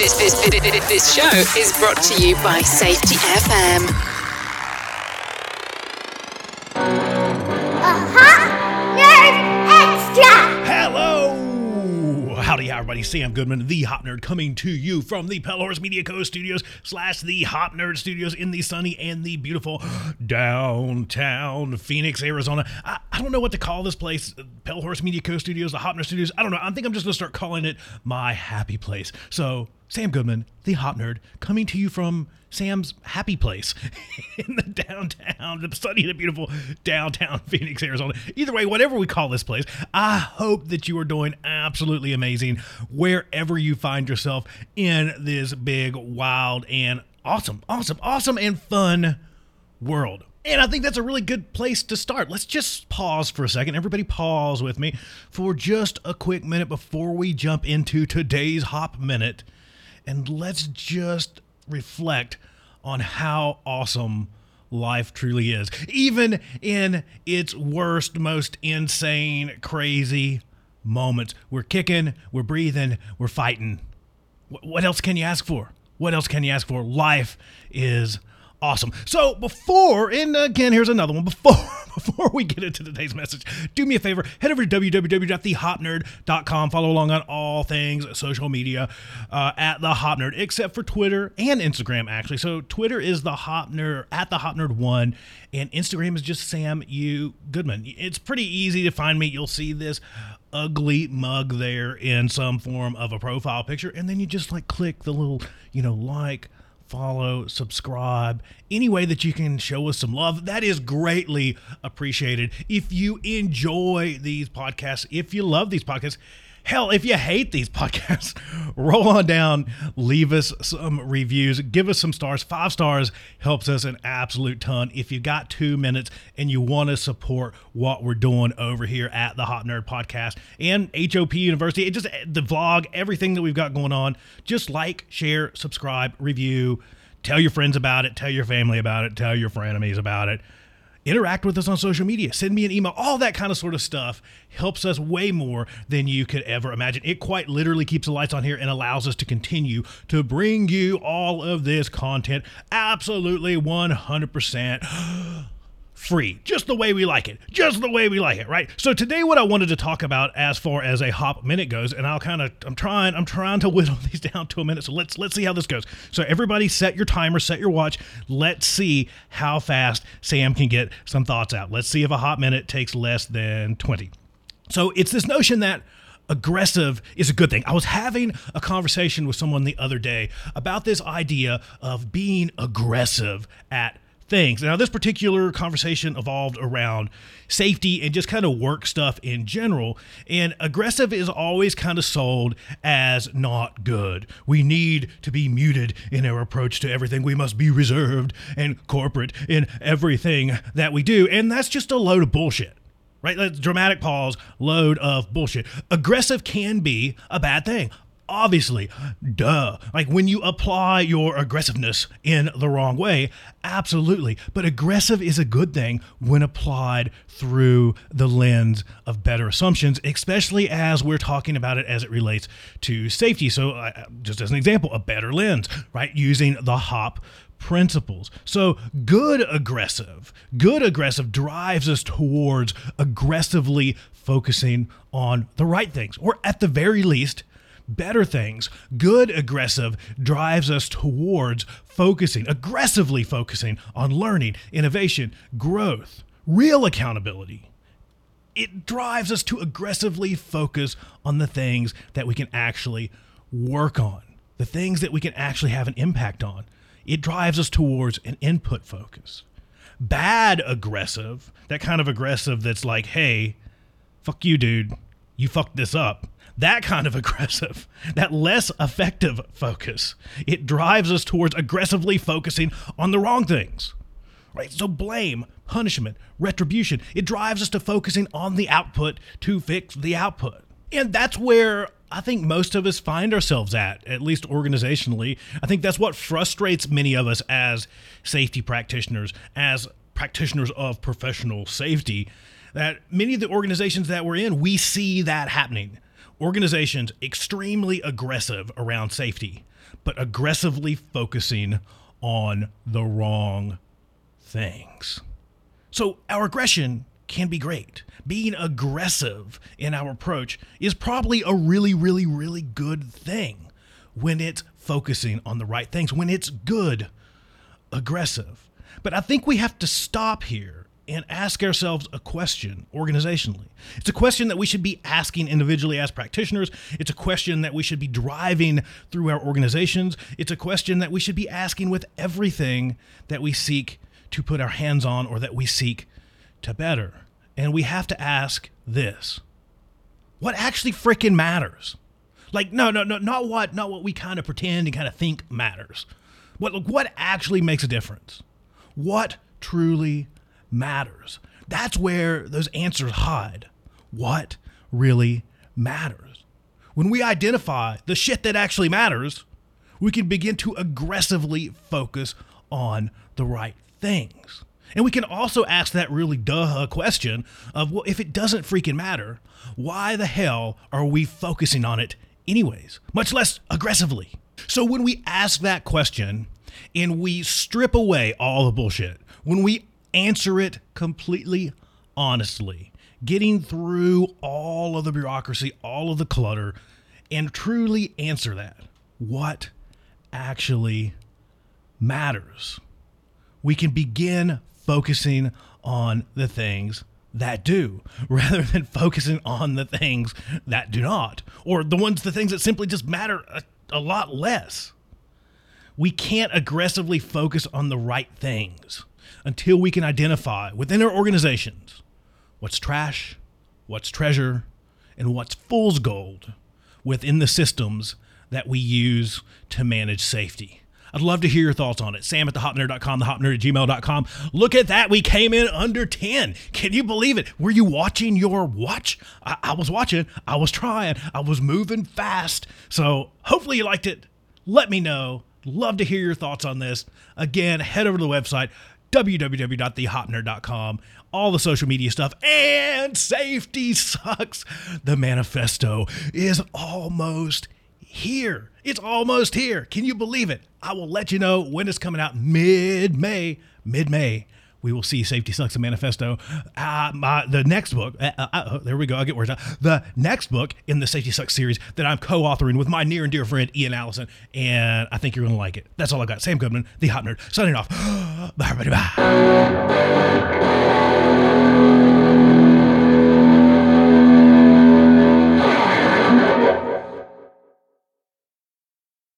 This, this, this, this show is brought to you by Safety FM. Uh-huh. Hello! Howdy, everybody. Sam Goodman, the Hop Nerd, coming to you from the Pale Horse Media Co. Studios slash the Hop Nerd Studios in the sunny and the beautiful downtown Phoenix, Arizona. I, I don't know what to call this place. Pale Horse Media Co. Studios, the Hop Nerd Studios. I don't know. I think I'm just going to start calling it my happy place. So, Sam Goodman, the Hop Nerd, coming to you from Sam's happy place in the downtown, the sunny and beautiful downtown Phoenix, Arizona. Either way, whatever we call this place, I hope that you are doing absolutely amazing wherever you find yourself in this big, wild, and awesome, awesome, awesome, and fun world. And I think that's a really good place to start. Let's just pause for a second. Everybody, pause with me for just a quick minute before we jump into today's Hop Minute. And let's just reflect on how awesome life truly is. Even in its worst, most insane, crazy moments, we're kicking, we're breathing, we're fighting. What else can you ask for? What else can you ask for? Life is awesome. So before, and again, here's another one. Before before we get into today's message, do me a favor, head over to www.thehopnerd.com. Follow along on all things social media uh, at the Hop Nerd, except for Twitter and Instagram, actually. So Twitter is the Hop Nerd at the Hop Nerd One, and Instagram is just Sam U Goodman. It's pretty easy to find me. You'll see this ugly mug there in some form of a profile picture, and then you just like click the little, you know, like follow, subscribe, any way that you can show us some love. That is greatly appreciated. If you enjoy these podcasts, if you love these podcasts, Hell, if you hate these podcasts, roll on down, leave us some reviews, give us some stars. Five stars helps us an absolute ton. If you got two minutes and you want to support what we're doing over here at the Hop Nerd Podcast and HOP University, it just the vlog, everything that we've got going on, just like, share, subscribe, review, tell your friends about it, tell your family about it, tell your frenemies about it interact with us on social media, send me an email, all that kind of sort of stuff helps us way more than you could ever imagine. It quite literally keeps the lights on here and allows us to continue to bring you all of this content. Absolutely 100% free, just the way we like it, just the way we like it, right? So today, what I wanted to talk about as far as a hop minute goes, and I'll kind of, I'm trying, I'm trying to whittle these down to a minute. So let's let's see how this goes. So everybody, set your timer, set your watch. Let's see how fast Sam can get some thoughts out. Let's see if a hop minute takes less than 20. So it's this notion that aggressive is a good thing. I was having a conversation with someone the other day about this idea of being aggressive at things. Now, this particular conversation evolved around safety and just kind of work stuff in general. And aggressive is always kind of sold as not good. We need to be muted in our approach to everything. We must be reserved and corporate in everything that we do. And that's just a load of bullshit right? Dramatic pause, load of bullshit. Aggressive can be a bad thing obviously, duh. Like when you apply your aggressiveness in the wrong way, absolutely. But aggressive is a good thing when applied through the lens of better assumptions, especially as we're talking about it as it relates to safety. So, just as an example, a better lens, right? Using the HOP principles. So, good aggressive, good aggressive drives us towards aggressively focusing on the right things, or at the very least, better things. Good aggressive drives us towards focusing, aggressively focusing on learning, innovation, growth, real accountability. It drives us to aggressively focus on the things that we can actually work on, the things that we can actually have an impact on. It drives us towards an input focus. Bad aggressive, that kind of aggressive that's like, hey, fuck you, dude. You fucked this up that kind of aggressive, that less effective focus, it drives us towards aggressively focusing on the wrong things. Right? So blame, punishment, retribution, it drives us to focusing on the output to fix the output. And that's where I think most of us find ourselves at, at least organizationally. I think that's what frustrates many of us as safety practitioners, as practitioners of professional safety, that many of the organizations that we're in, we see that happening organizations extremely aggressive around safety, but aggressively focusing on the wrong things. So our aggression can be great. Being aggressive in our approach is probably a really, really, really good thing when it's focusing on the right things, when it's good, aggressive. But I think we have to stop here and ask ourselves a question organizationally. It's a question that we should be asking individually as practitioners. It's a question that we should be driving through our organizations. It's a question that we should be asking with everything that we seek to put our hands on or that we seek to better. And we have to ask this what actually freaking matters? Like, no, no, no, not what, not what we kind of pretend and kind of think matters. What, what actually makes a difference? What truly matters? That's where those answers hide. What really matters? When we identify the shit that actually matters, we can begin to aggressively focus on the right things. And we can also ask that really duh question of well, if it doesn't freaking matter, why the hell are we focusing on it anyways, much less aggressively? So when we ask that question and we strip away all the bullshit, when we answer it completely honestly, getting through all of the bureaucracy, all of the clutter, and truly answer that, what actually matters? We can begin focusing on the things that do rather than focusing on the things that do not or the ones the things that simply just matter a, a lot less. We can't aggressively focus on the right things until we can identify within our organizations what's trash what's treasure and what's fool's gold within the systems that we use to manage safety I'd love to hear your thoughts on it. Sam at thehopnerd.com, thehopnerd at gmail.com. Look at that. We came in under 10. Can you believe it? Were you watching your watch? I, I was watching. I was trying. I was moving fast. So hopefully you liked it. Let me know. Love to hear your thoughts on this. Again, head over to the website, www.thehopnerd.com, all the social media stuff, and safety sucks. The manifesto is almost here. It's almost here. Can you believe it? I will let you know when it's coming out mid May. Mid May. We will see Safety Sucks a Manifesto. Uh, my, the next book, uh, uh, uh there we go, I'll get words out. The next book in the Safety Sucks series that I'm co authoring with my near and dear friend Ian Allison, and I think you're going to like it. That's all I got. Sam Goodman, the Hop Nerd, signing off. bye, everybody. Bye.